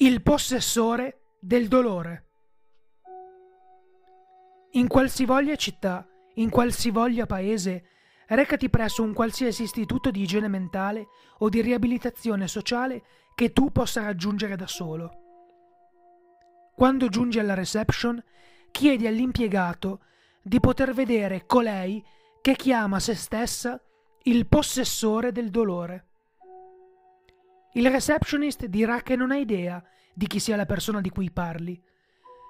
Il possessore del dolore. In qualsivoglia città, in qualsivoglia paese, recati presso un qualsiasi istituto di igiene mentale o di riabilitazione sociale che tu possa raggiungere da solo. Quando giungi alla reception, chiedi all'impiegato di poter vedere colei che chiama se stessa il possessore del dolore. Il receptionist dirà che non ha idea di chi sia la persona di cui parli,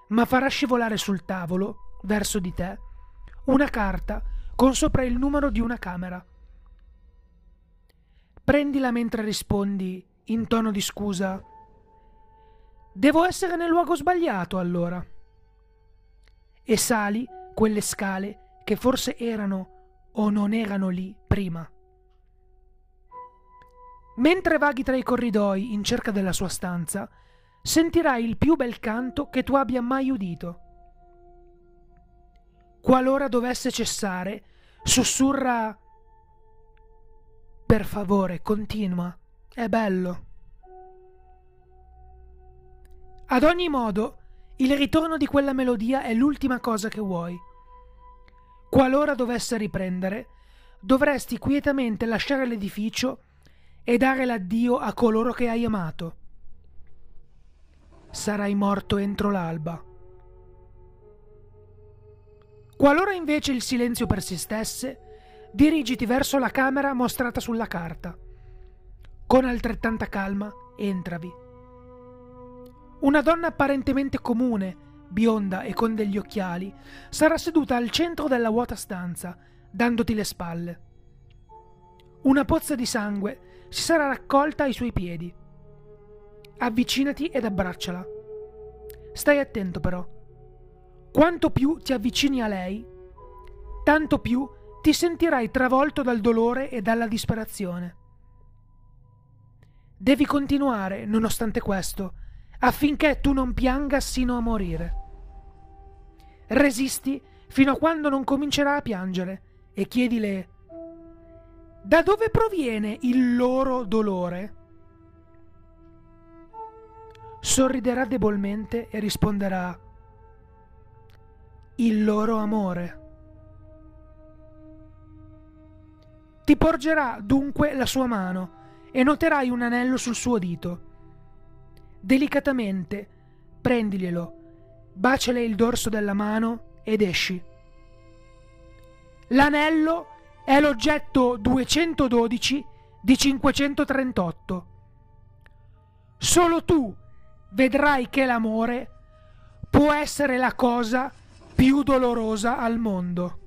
ma farà scivolare sul tavolo, verso di te, una carta con sopra il numero di una camera. Prendila mentre rispondi, in tono di scusa, Devo essere nel luogo sbagliato allora. E sali quelle scale che forse erano o non erano lì prima. Mentre vaghi tra i corridoi in cerca della sua stanza, sentirai il più bel canto che tu abbia mai udito. Qualora dovesse cessare, sussurra Per favore, continua, è bello. Ad ogni modo, il ritorno di quella melodia è l'ultima cosa che vuoi. Qualora dovesse riprendere, dovresti quietamente lasciare l'edificio e dare l'addio a coloro che hai amato. Sarai morto entro l'alba. Qualora invece il silenzio persistesse, dirigiti verso la camera mostrata sulla carta. Con altrettanta calma, entravi. Una donna apparentemente comune, bionda e con degli occhiali, sarà seduta al centro della vuota stanza, dandoti le spalle. Una pozza di sangue si sarà raccolta ai suoi piedi. Avvicinati ed abbracciala. Stai attento però. Quanto più ti avvicini a lei, tanto più ti sentirai travolto dal dolore e dalla disperazione. Devi continuare, nonostante questo, affinché tu non pianga sino a morire. Resisti fino a quando non comincerà a piangere e chiedile da dove proviene il loro dolore? Sorriderà debolmente e risponderà il loro amore. Ti porgerà dunque la sua mano e noterai un anello sul suo dito. Delicatamente prendiglielo, baciale il dorso della mano ed esci. L'anello è l'oggetto 212 di 538. Solo tu vedrai che l'amore può essere la cosa più dolorosa al mondo.